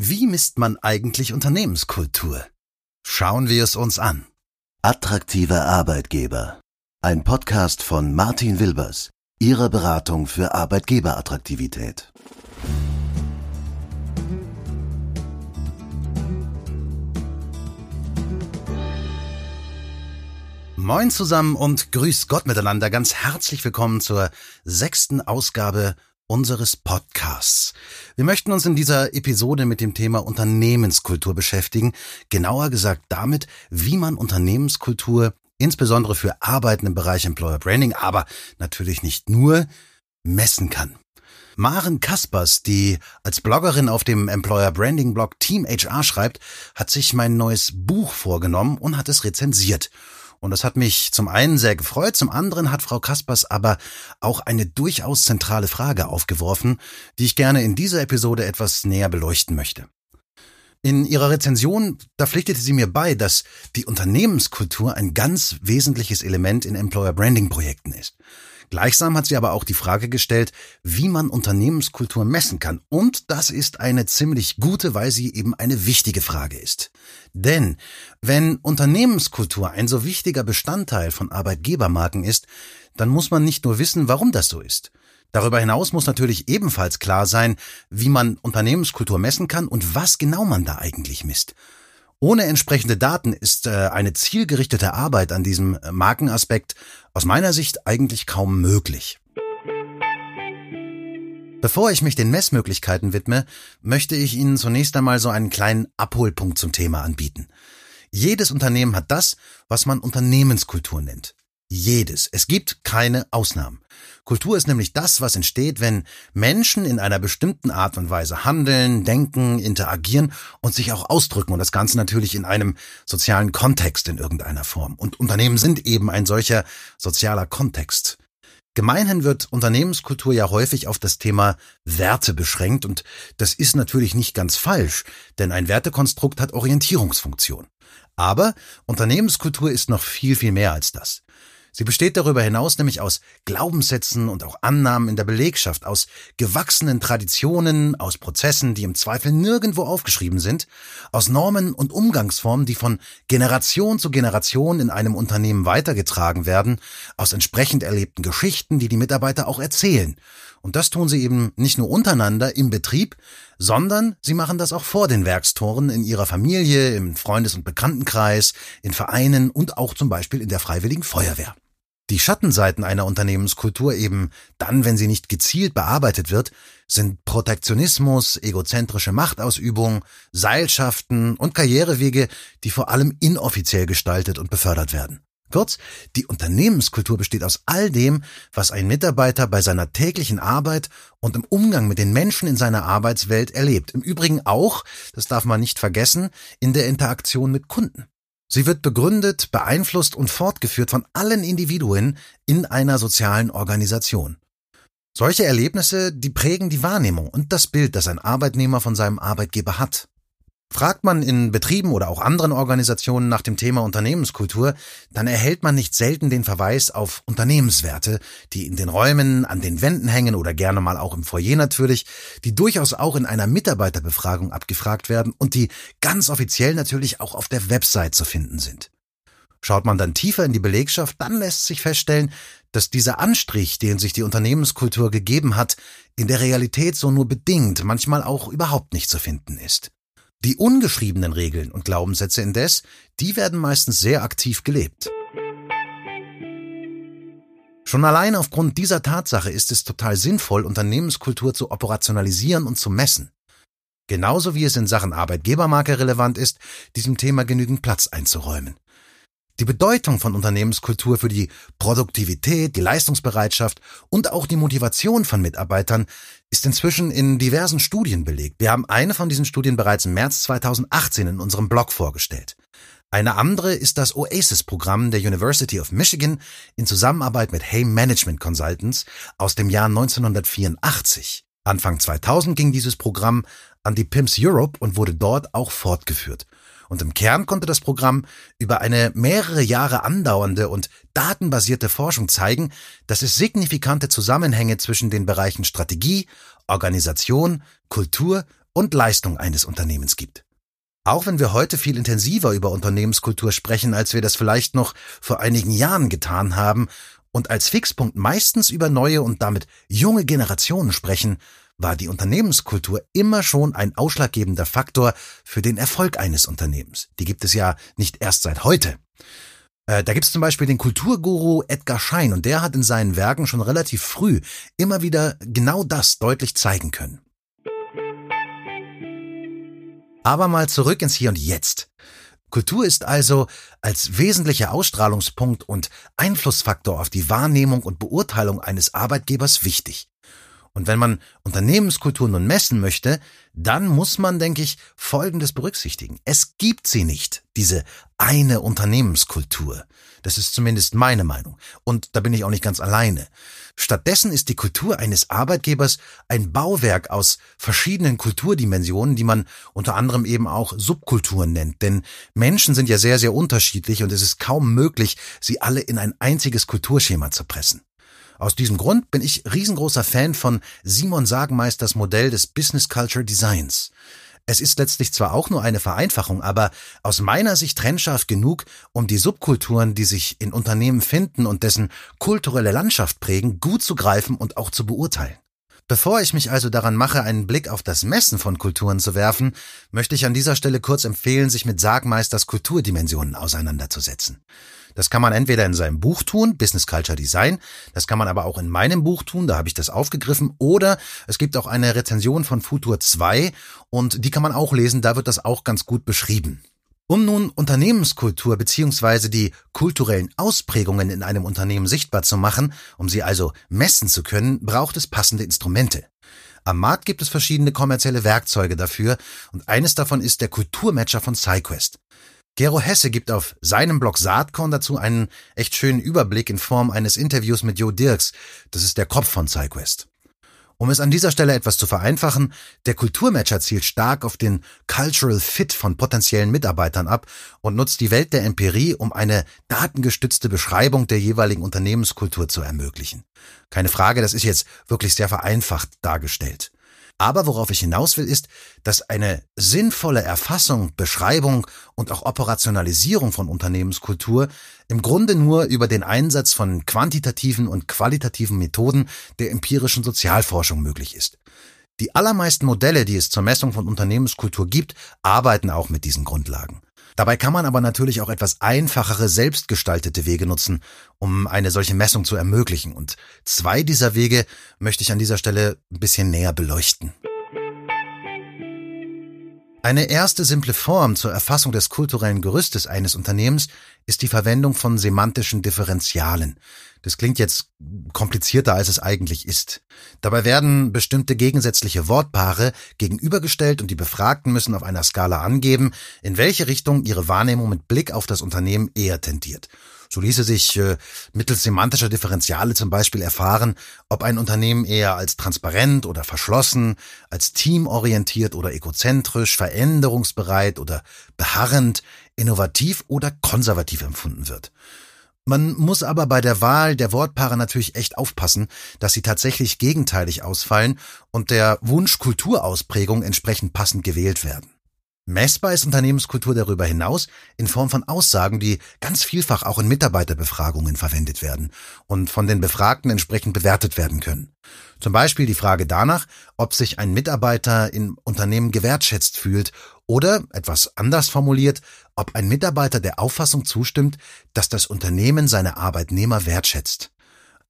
Wie misst man eigentlich Unternehmenskultur? Schauen wir es uns an. Attraktiver Arbeitgeber. Ein Podcast von Martin Wilbers, Ihrer Beratung für Arbeitgeberattraktivität. Moin zusammen und grüß Gott miteinander. Ganz herzlich willkommen zur sechsten Ausgabe unseres Podcasts. Wir möchten uns in dieser Episode mit dem Thema Unternehmenskultur beschäftigen, genauer gesagt damit, wie man Unternehmenskultur insbesondere für Arbeiten im Bereich Employer Branding, aber natürlich nicht nur, messen kann. Maren Kaspers, die als Bloggerin auf dem Employer Branding Blog Team HR schreibt, hat sich mein neues Buch vorgenommen und hat es rezensiert. Und das hat mich zum einen sehr gefreut, zum anderen hat Frau Kaspers aber auch eine durchaus zentrale Frage aufgeworfen, die ich gerne in dieser Episode etwas näher beleuchten möchte. In ihrer Rezension, da pflichtete sie mir bei, dass die Unternehmenskultur ein ganz wesentliches Element in Employer Branding Projekten ist. Gleichsam hat sie aber auch die Frage gestellt, wie man Unternehmenskultur messen kann. Und das ist eine ziemlich gute, weil sie eben eine wichtige Frage ist. Denn wenn Unternehmenskultur ein so wichtiger Bestandteil von Arbeitgebermarken ist, dann muss man nicht nur wissen, warum das so ist. Darüber hinaus muss natürlich ebenfalls klar sein, wie man Unternehmenskultur messen kann und was genau man da eigentlich misst. Ohne entsprechende Daten ist äh, eine zielgerichtete Arbeit an diesem äh, Markenaspekt aus meiner Sicht eigentlich kaum möglich. Bevor ich mich den Messmöglichkeiten widme, möchte ich Ihnen zunächst einmal so einen kleinen Abholpunkt zum Thema anbieten. Jedes Unternehmen hat das, was man Unternehmenskultur nennt. Jedes. Es gibt keine Ausnahmen. Kultur ist nämlich das, was entsteht, wenn Menschen in einer bestimmten Art und Weise handeln, denken, interagieren und sich auch ausdrücken und das Ganze natürlich in einem sozialen Kontext in irgendeiner Form. Und Unternehmen sind eben ein solcher sozialer Kontext. Gemeinhin wird Unternehmenskultur ja häufig auf das Thema Werte beschränkt und das ist natürlich nicht ganz falsch, denn ein Wertekonstrukt hat Orientierungsfunktion. Aber Unternehmenskultur ist noch viel, viel mehr als das. Sie besteht darüber hinaus nämlich aus Glaubenssätzen und auch Annahmen in der Belegschaft, aus gewachsenen Traditionen, aus Prozessen, die im Zweifel nirgendwo aufgeschrieben sind, aus Normen und Umgangsformen, die von Generation zu Generation in einem Unternehmen weitergetragen werden, aus entsprechend erlebten Geschichten, die die Mitarbeiter auch erzählen. Und das tun sie eben nicht nur untereinander im Betrieb, sondern sie machen das auch vor den Werkstoren in ihrer Familie, im Freundes- und Bekanntenkreis, in Vereinen und auch zum Beispiel in der Freiwilligen Feuerwehr. Die Schattenseiten einer Unternehmenskultur eben dann, wenn sie nicht gezielt bearbeitet wird, sind Protektionismus, egozentrische Machtausübung, Seilschaften und Karrierewege, die vor allem inoffiziell gestaltet und befördert werden. Kurz, die Unternehmenskultur besteht aus all dem, was ein Mitarbeiter bei seiner täglichen Arbeit und im Umgang mit den Menschen in seiner Arbeitswelt erlebt. Im Übrigen auch, das darf man nicht vergessen, in der Interaktion mit Kunden. Sie wird begründet, beeinflusst und fortgeführt von allen Individuen in einer sozialen Organisation. Solche Erlebnisse, die prägen die Wahrnehmung und das Bild, das ein Arbeitnehmer von seinem Arbeitgeber hat. Fragt man in Betrieben oder auch anderen Organisationen nach dem Thema Unternehmenskultur, dann erhält man nicht selten den Verweis auf Unternehmenswerte, die in den Räumen, an den Wänden hängen oder gerne mal auch im Foyer natürlich, die durchaus auch in einer Mitarbeiterbefragung abgefragt werden und die ganz offiziell natürlich auch auf der Website zu finden sind. Schaut man dann tiefer in die Belegschaft, dann lässt sich feststellen, dass dieser Anstrich, den sich die Unternehmenskultur gegeben hat, in der Realität so nur bedingt, manchmal auch überhaupt nicht zu finden ist. Die ungeschriebenen Regeln und Glaubenssätze indes, die werden meistens sehr aktiv gelebt. Schon allein aufgrund dieser Tatsache ist es total sinnvoll, Unternehmenskultur zu operationalisieren und zu messen. Genauso wie es in Sachen Arbeitgebermarke relevant ist, diesem Thema genügend Platz einzuräumen. Die Bedeutung von Unternehmenskultur für die Produktivität, die Leistungsbereitschaft und auch die Motivation von Mitarbeitern ist inzwischen in diversen Studien belegt. Wir haben eine von diesen Studien bereits im März 2018 in unserem Blog vorgestellt. Eine andere ist das OASIS-Programm der University of Michigan in Zusammenarbeit mit Hay Management Consultants aus dem Jahr 1984. Anfang 2000 ging dieses Programm an die PIMS Europe und wurde dort auch fortgeführt. Und im Kern konnte das Programm über eine mehrere Jahre andauernde und datenbasierte Forschung zeigen, dass es signifikante Zusammenhänge zwischen den Bereichen Strategie, Organisation, Kultur und Leistung eines Unternehmens gibt. Auch wenn wir heute viel intensiver über Unternehmenskultur sprechen, als wir das vielleicht noch vor einigen Jahren getan haben und als Fixpunkt meistens über neue und damit junge Generationen sprechen, war die Unternehmenskultur immer schon ein ausschlaggebender Faktor für den Erfolg eines Unternehmens. Die gibt es ja nicht erst seit heute. Äh, da gibt es zum Beispiel den Kulturguru Edgar Schein und der hat in seinen Werken schon relativ früh immer wieder genau das deutlich zeigen können. Aber mal zurück ins Hier und Jetzt. Kultur ist also als wesentlicher Ausstrahlungspunkt und Einflussfaktor auf die Wahrnehmung und Beurteilung eines Arbeitgebers wichtig. Und wenn man Unternehmenskultur nun messen möchte, dann muss man, denke ich, Folgendes berücksichtigen. Es gibt sie nicht, diese eine Unternehmenskultur. Das ist zumindest meine Meinung. Und da bin ich auch nicht ganz alleine. Stattdessen ist die Kultur eines Arbeitgebers ein Bauwerk aus verschiedenen Kulturdimensionen, die man unter anderem eben auch Subkulturen nennt. Denn Menschen sind ja sehr, sehr unterschiedlich und es ist kaum möglich, sie alle in ein einziges Kulturschema zu pressen. Aus diesem Grund bin ich riesengroßer Fan von Simon Sagenmeisters Modell des Business Culture Designs. Es ist letztlich zwar auch nur eine Vereinfachung, aber aus meiner Sicht trennscharf genug, um die Subkulturen, die sich in Unternehmen finden und dessen kulturelle Landschaft prägen, gut zu greifen und auch zu beurteilen. Bevor ich mich also daran mache, einen Blick auf das Messen von Kulturen zu werfen, möchte ich an dieser Stelle kurz empfehlen, sich mit Sagmeisters Kulturdimensionen auseinanderzusetzen. Das kann man entweder in seinem Buch tun, Business Culture Design, das kann man aber auch in meinem Buch tun, da habe ich das aufgegriffen, oder es gibt auch eine Rezension von Futur 2 und die kann man auch lesen, da wird das auch ganz gut beschrieben. Um nun Unternehmenskultur bzw. die kulturellen Ausprägungen in einem Unternehmen sichtbar zu machen, um sie also messen zu können, braucht es passende Instrumente. Am Markt gibt es verschiedene kommerzielle Werkzeuge dafür und eines davon ist der Kulturmatcher von SciQuest. Gero Hesse gibt auf seinem Blog Saatkorn dazu einen echt schönen Überblick in Form eines Interviews mit Jo Dirks. Das ist der Kopf von SciQuest. Um es an dieser Stelle etwas zu vereinfachen, der Kulturmatcher zielt stark auf den Cultural Fit von potenziellen Mitarbeitern ab und nutzt die Welt der Empirie, um eine datengestützte Beschreibung der jeweiligen Unternehmenskultur zu ermöglichen. Keine Frage, das ist jetzt wirklich sehr vereinfacht dargestellt. Aber worauf ich hinaus will, ist, dass eine sinnvolle Erfassung, Beschreibung und auch Operationalisierung von Unternehmenskultur im Grunde nur über den Einsatz von quantitativen und qualitativen Methoden der empirischen Sozialforschung möglich ist. Die allermeisten Modelle, die es zur Messung von Unternehmenskultur gibt, arbeiten auch mit diesen Grundlagen. Dabei kann man aber natürlich auch etwas einfachere, selbstgestaltete Wege nutzen, um eine solche Messung zu ermöglichen. Und zwei dieser Wege möchte ich an dieser Stelle ein bisschen näher beleuchten. Eine erste simple Form zur Erfassung des kulturellen Gerüstes eines Unternehmens ist die Verwendung von semantischen Differentialen. Das klingt jetzt komplizierter, als es eigentlich ist. Dabei werden bestimmte gegensätzliche Wortpaare gegenübergestellt und die Befragten müssen auf einer Skala angeben, in welche Richtung ihre Wahrnehmung mit Blick auf das Unternehmen eher tendiert. So ließe sich äh, mittels semantischer Differentiale zum Beispiel erfahren, ob ein Unternehmen eher als transparent oder verschlossen, als teamorientiert oder egozentrisch, veränderungsbereit oder beharrend, innovativ oder konservativ empfunden wird. Man muss aber bei der Wahl der Wortpaare natürlich echt aufpassen, dass sie tatsächlich gegenteilig ausfallen und der Wunsch Kulturausprägung entsprechend passend gewählt werden. Messbar ist Unternehmenskultur darüber hinaus in Form von Aussagen, die ganz vielfach auch in Mitarbeiterbefragungen verwendet werden und von den Befragten entsprechend bewertet werden können. Zum Beispiel die Frage danach, ob sich ein Mitarbeiter im Unternehmen gewertschätzt fühlt oder, etwas anders formuliert, ob ein Mitarbeiter der Auffassung zustimmt, dass das Unternehmen seine Arbeitnehmer wertschätzt.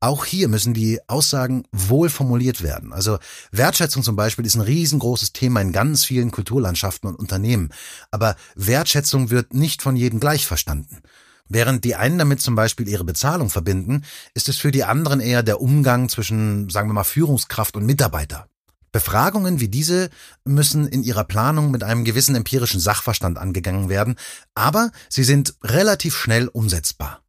Auch hier müssen die Aussagen wohl formuliert werden. Also Wertschätzung zum Beispiel ist ein riesengroßes Thema in ganz vielen Kulturlandschaften und Unternehmen. Aber Wertschätzung wird nicht von jedem gleich verstanden. Während die einen damit zum Beispiel ihre Bezahlung verbinden, ist es für die anderen eher der Umgang zwischen, sagen wir mal, Führungskraft und Mitarbeiter. Befragungen wie diese müssen in ihrer Planung mit einem gewissen empirischen Sachverstand angegangen werden, aber sie sind relativ schnell umsetzbar.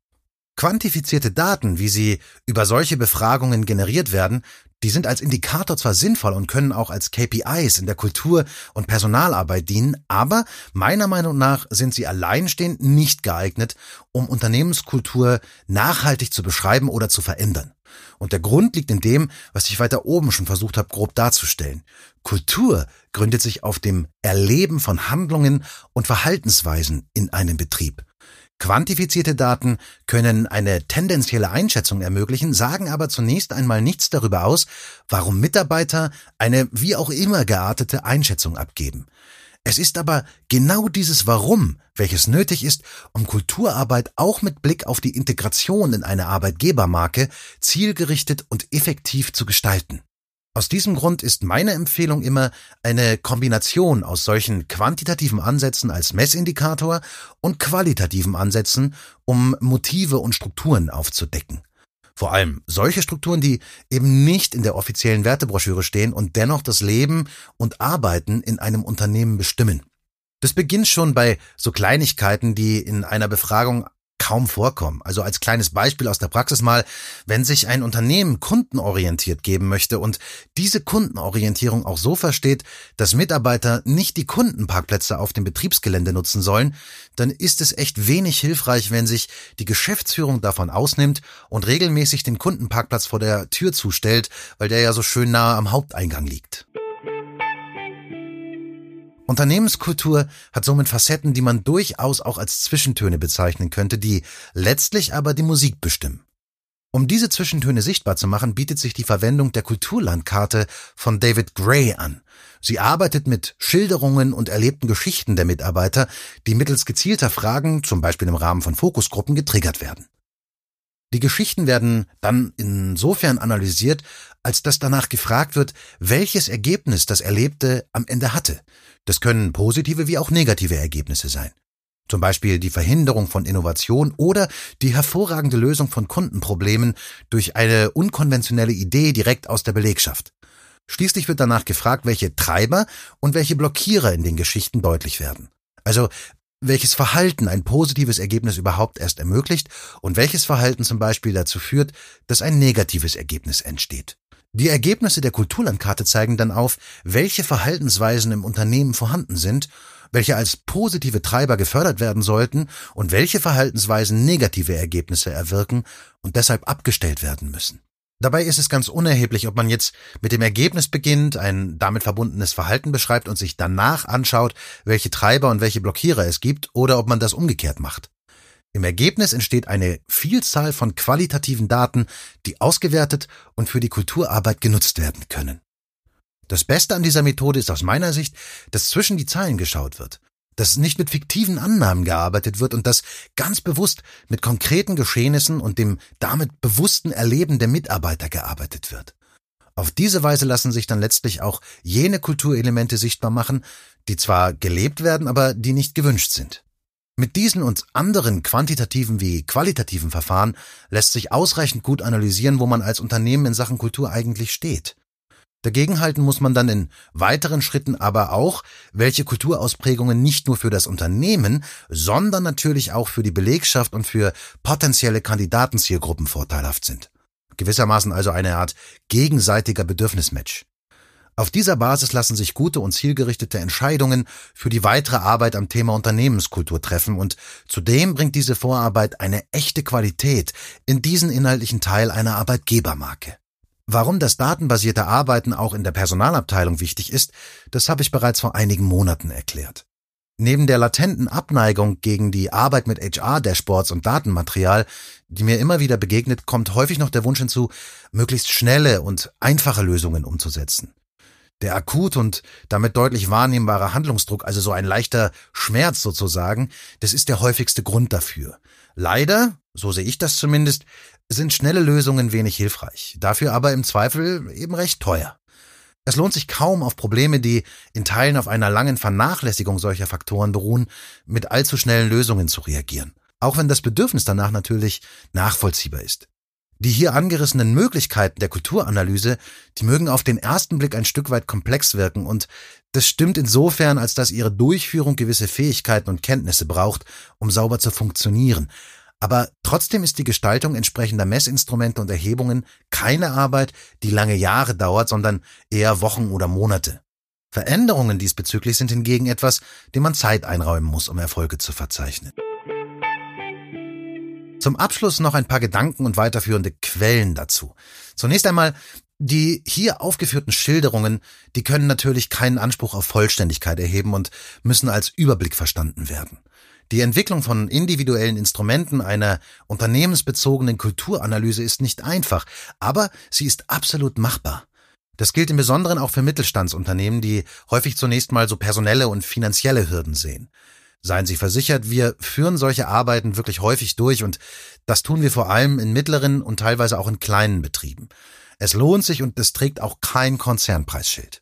Quantifizierte Daten, wie sie über solche Befragungen generiert werden, Die sind als Indikator zwar sinnvoll und können auch als KPIs in der Kultur- und Personalarbeit dienen, aber meiner Meinung nach sind sie alleinstehend nicht geeignet, um Unternehmenskultur nachhaltig zu beschreiben oder zu verändern. Und der Grund liegt in dem, was ich weiter oben schon versucht habe, grob darzustellen. Kultur gründet sich auf dem Erleben von Handlungen und Verhaltensweisen in einem Betrieb. Quantifizierte Daten können eine tendenzielle Einschätzung ermöglichen, sagen aber zunächst einmal nichts darüber aus, warum Mitarbeiter eine wie auch immer geartete Einschätzung abgeben. Es ist aber genau dieses Warum, welches nötig ist, um Kulturarbeit auch mit Blick auf die Integration in eine Arbeitgebermarke zielgerichtet und effektiv zu gestalten. Aus diesem Grund ist meine Empfehlung immer eine Kombination aus solchen quantitativen Ansätzen als Messindikator und qualitativen Ansätzen, um Motive und Strukturen aufzudecken. Vor allem solche Strukturen, die eben nicht in der offiziellen Wertebroschüre stehen und dennoch das Leben und Arbeiten in einem Unternehmen bestimmen. Das beginnt schon bei so Kleinigkeiten, die in einer Befragung kaum vorkommen. Also als kleines Beispiel aus der Praxis mal, wenn sich ein Unternehmen kundenorientiert geben möchte und diese Kundenorientierung auch so versteht, dass Mitarbeiter nicht die Kundenparkplätze auf dem Betriebsgelände nutzen sollen, dann ist es echt wenig hilfreich, wenn sich die Geschäftsführung davon ausnimmt und regelmäßig den Kundenparkplatz vor der Tür zustellt, weil der ja so schön nahe am Haupteingang liegt. Unternehmenskultur hat somit Facetten, die man durchaus auch als Zwischentöne bezeichnen könnte, die letztlich aber die Musik bestimmen. Um diese Zwischentöne sichtbar zu machen, bietet sich die Verwendung der Kulturlandkarte von David Gray an. Sie arbeitet mit Schilderungen und erlebten Geschichten der Mitarbeiter, die mittels gezielter Fragen, zum Beispiel im Rahmen von Fokusgruppen, getriggert werden. Die Geschichten werden dann insofern analysiert, als dass danach gefragt wird, welches Ergebnis das Erlebte am Ende hatte. Das können positive wie auch negative Ergebnisse sein. Zum Beispiel die Verhinderung von Innovation oder die hervorragende Lösung von Kundenproblemen durch eine unkonventionelle Idee direkt aus der Belegschaft. Schließlich wird danach gefragt, welche Treiber und welche Blockierer in den Geschichten deutlich werden. Also welches Verhalten ein positives Ergebnis überhaupt erst ermöglicht und welches Verhalten zum Beispiel dazu führt, dass ein negatives Ergebnis entsteht. Die Ergebnisse der Kulturlandkarte zeigen dann auf, welche Verhaltensweisen im Unternehmen vorhanden sind, welche als positive Treiber gefördert werden sollten und welche Verhaltensweisen negative Ergebnisse erwirken und deshalb abgestellt werden müssen. Dabei ist es ganz unerheblich, ob man jetzt mit dem Ergebnis beginnt, ein damit verbundenes Verhalten beschreibt und sich danach anschaut, welche Treiber und welche Blockierer es gibt, oder ob man das umgekehrt macht. Im Ergebnis entsteht eine Vielzahl von qualitativen Daten, die ausgewertet und für die Kulturarbeit genutzt werden können. Das Beste an dieser Methode ist aus meiner Sicht, dass zwischen die Zeilen geschaut wird, dass nicht mit fiktiven Annahmen gearbeitet wird und dass ganz bewusst mit konkreten Geschehnissen und dem damit bewussten Erleben der Mitarbeiter gearbeitet wird. Auf diese Weise lassen sich dann letztlich auch jene Kulturelemente sichtbar machen, die zwar gelebt werden, aber die nicht gewünscht sind. Mit diesen und anderen quantitativen wie qualitativen Verfahren lässt sich ausreichend gut analysieren, wo man als Unternehmen in Sachen Kultur eigentlich steht. Dagegenhalten muss man dann in weiteren Schritten aber auch, welche Kulturausprägungen nicht nur für das Unternehmen, sondern natürlich auch für die Belegschaft und für potenzielle Kandidatenzielgruppen vorteilhaft sind. Gewissermaßen also eine Art gegenseitiger Bedürfnismatch. Auf dieser Basis lassen sich gute und zielgerichtete Entscheidungen für die weitere Arbeit am Thema Unternehmenskultur treffen und zudem bringt diese Vorarbeit eine echte Qualität in diesen inhaltlichen Teil einer Arbeitgebermarke. Warum das datenbasierte Arbeiten auch in der Personalabteilung wichtig ist, das habe ich bereits vor einigen Monaten erklärt. Neben der latenten Abneigung gegen die Arbeit mit HR-Dashboards und Datenmaterial, die mir immer wieder begegnet, kommt häufig noch der Wunsch hinzu, möglichst schnelle und einfache Lösungen umzusetzen. Der akut und damit deutlich wahrnehmbare Handlungsdruck, also so ein leichter Schmerz sozusagen, das ist der häufigste Grund dafür. Leider, so sehe ich das zumindest, sind schnelle Lösungen wenig hilfreich, dafür aber im Zweifel eben recht teuer. Es lohnt sich kaum auf Probleme, die in Teilen auf einer langen Vernachlässigung solcher Faktoren beruhen, mit allzu schnellen Lösungen zu reagieren, auch wenn das Bedürfnis danach natürlich nachvollziehbar ist. Die hier angerissenen Möglichkeiten der Kulturanalyse, die mögen auf den ersten Blick ein Stück weit komplex wirken und das stimmt insofern, als dass ihre Durchführung gewisse Fähigkeiten und Kenntnisse braucht, um sauber zu funktionieren. Aber trotzdem ist die Gestaltung entsprechender Messinstrumente und Erhebungen keine Arbeit, die lange Jahre dauert, sondern eher Wochen oder Monate. Veränderungen diesbezüglich sind hingegen etwas, dem man Zeit einräumen muss, um Erfolge zu verzeichnen. Zum Abschluss noch ein paar Gedanken und weiterführende Quellen dazu. Zunächst einmal, die hier aufgeführten Schilderungen, die können natürlich keinen Anspruch auf Vollständigkeit erheben und müssen als Überblick verstanden werden. Die Entwicklung von individuellen Instrumenten einer unternehmensbezogenen Kulturanalyse ist nicht einfach, aber sie ist absolut machbar. Das gilt im Besonderen auch für Mittelstandsunternehmen, die häufig zunächst mal so personelle und finanzielle Hürden sehen. Seien Sie versichert, wir führen solche Arbeiten wirklich häufig durch und das tun wir vor allem in mittleren und teilweise auch in kleinen Betrieben. Es lohnt sich und es trägt auch kein Konzernpreisschild.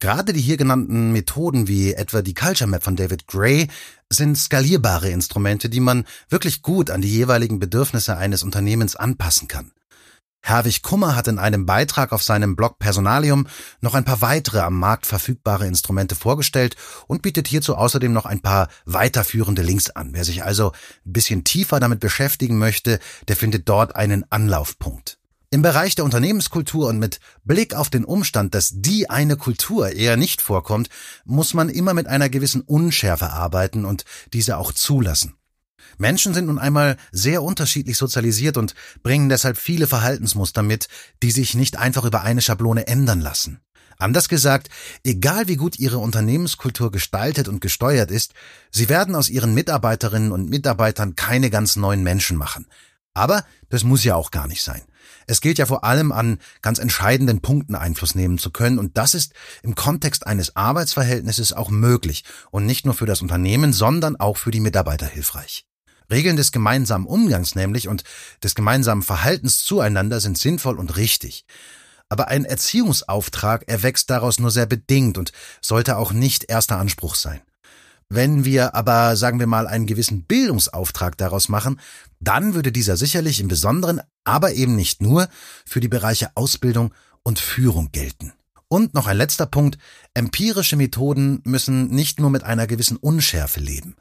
Gerade die hier genannten Methoden wie etwa die Culture Map von David Gray sind skalierbare Instrumente, die man wirklich gut an die jeweiligen Bedürfnisse eines Unternehmens anpassen kann. Herwig Kummer hat in einem Beitrag auf seinem Blog Personalium noch ein paar weitere am Markt verfügbare Instrumente vorgestellt und bietet hierzu außerdem noch ein paar weiterführende Links an. Wer sich also ein bisschen tiefer damit beschäftigen möchte, der findet dort einen Anlaufpunkt. Im Bereich der Unternehmenskultur und mit Blick auf den Umstand, dass die eine Kultur eher nicht vorkommt, muss man immer mit einer gewissen Unschärfe arbeiten und diese auch zulassen. Menschen sind nun einmal sehr unterschiedlich sozialisiert und bringen deshalb viele Verhaltensmuster mit, die sich nicht einfach über eine Schablone ändern lassen. Anders gesagt, egal wie gut Ihre Unternehmenskultur gestaltet und gesteuert ist, Sie werden aus Ihren Mitarbeiterinnen und Mitarbeitern keine ganz neuen Menschen machen. Aber das muss ja auch gar nicht sein. Es gilt ja vor allem an ganz entscheidenden Punkten Einfluss nehmen zu können und das ist im Kontext eines Arbeitsverhältnisses auch möglich und nicht nur für das Unternehmen, sondern auch für die Mitarbeiter hilfreich. Regeln des gemeinsamen Umgangs nämlich und des gemeinsamen Verhaltens zueinander sind sinnvoll und richtig. Aber ein Erziehungsauftrag erwächst daraus nur sehr bedingt und sollte auch nicht erster Anspruch sein. Wenn wir aber, sagen wir mal, einen gewissen Bildungsauftrag daraus machen, dann würde dieser sicherlich im Besonderen, aber eben nicht nur, für die Bereiche Ausbildung und Führung gelten. Und noch ein letzter Punkt, empirische Methoden müssen nicht nur mit einer gewissen Unschärfe leben.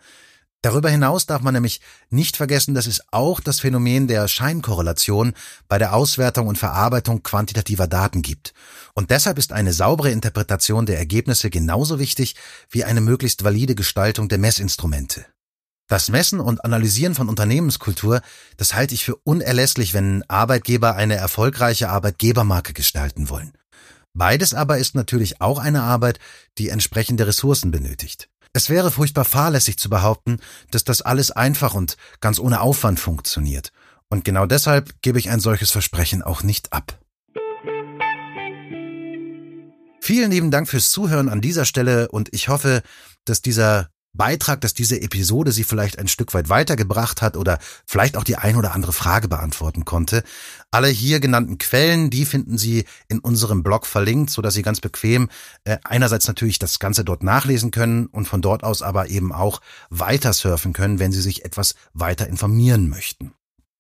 Darüber hinaus darf man nämlich nicht vergessen, dass es auch das Phänomen der Scheinkorrelation bei der Auswertung und Verarbeitung quantitativer Daten gibt. Und deshalb ist eine saubere Interpretation der Ergebnisse genauso wichtig wie eine möglichst valide Gestaltung der Messinstrumente. Das Messen und Analysieren von Unternehmenskultur, das halte ich für unerlässlich, wenn Arbeitgeber eine erfolgreiche Arbeitgebermarke gestalten wollen. Beides aber ist natürlich auch eine Arbeit, die entsprechende Ressourcen benötigt. Es wäre furchtbar fahrlässig zu behaupten, dass das alles einfach und ganz ohne Aufwand funktioniert. Und genau deshalb gebe ich ein solches Versprechen auch nicht ab. Vielen lieben Dank fürs Zuhören an dieser Stelle und ich hoffe, dass dieser Beitrag, dass diese Episode Sie vielleicht ein Stück weit weitergebracht hat oder vielleicht auch die ein oder andere Frage beantworten konnte. Alle hier genannten Quellen, die finden Sie in unserem Blog verlinkt, so dass Sie ganz bequem äh, einerseits natürlich das Ganze dort nachlesen können und von dort aus aber eben auch weiter surfen können, wenn Sie sich etwas weiter informieren möchten.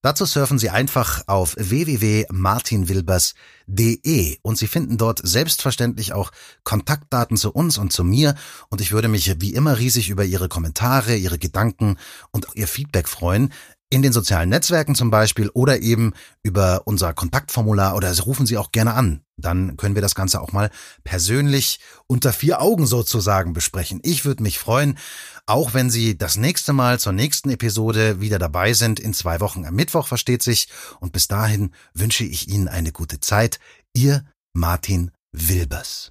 Dazu surfen Sie einfach auf www.martinwilbers.de und Sie finden dort selbstverständlich auch Kontaktdaten zu uns und zu mir. Und ich würde mich wie immer riesig über Ihre Kommentare, Ihre Gedanken und Ihr Feedback freuen in den sozialen Netzwerken zum Beispiel oder eben über unser Kontaktformular oder rufen Sie auch gerne an. Dann können wir das Ganze auch mal persönlich unter vier Augen sozusagen besprechen. Ich würde mich freuen, auch wenn Sie das nächste Mal zur nächsten Episode wieder dabei sind. In zwei Wochen am Mittwoch versteht sich. Und bis dahin wünsche ich Ihnen eine gute Zeit. Ihr Martin Wilbers.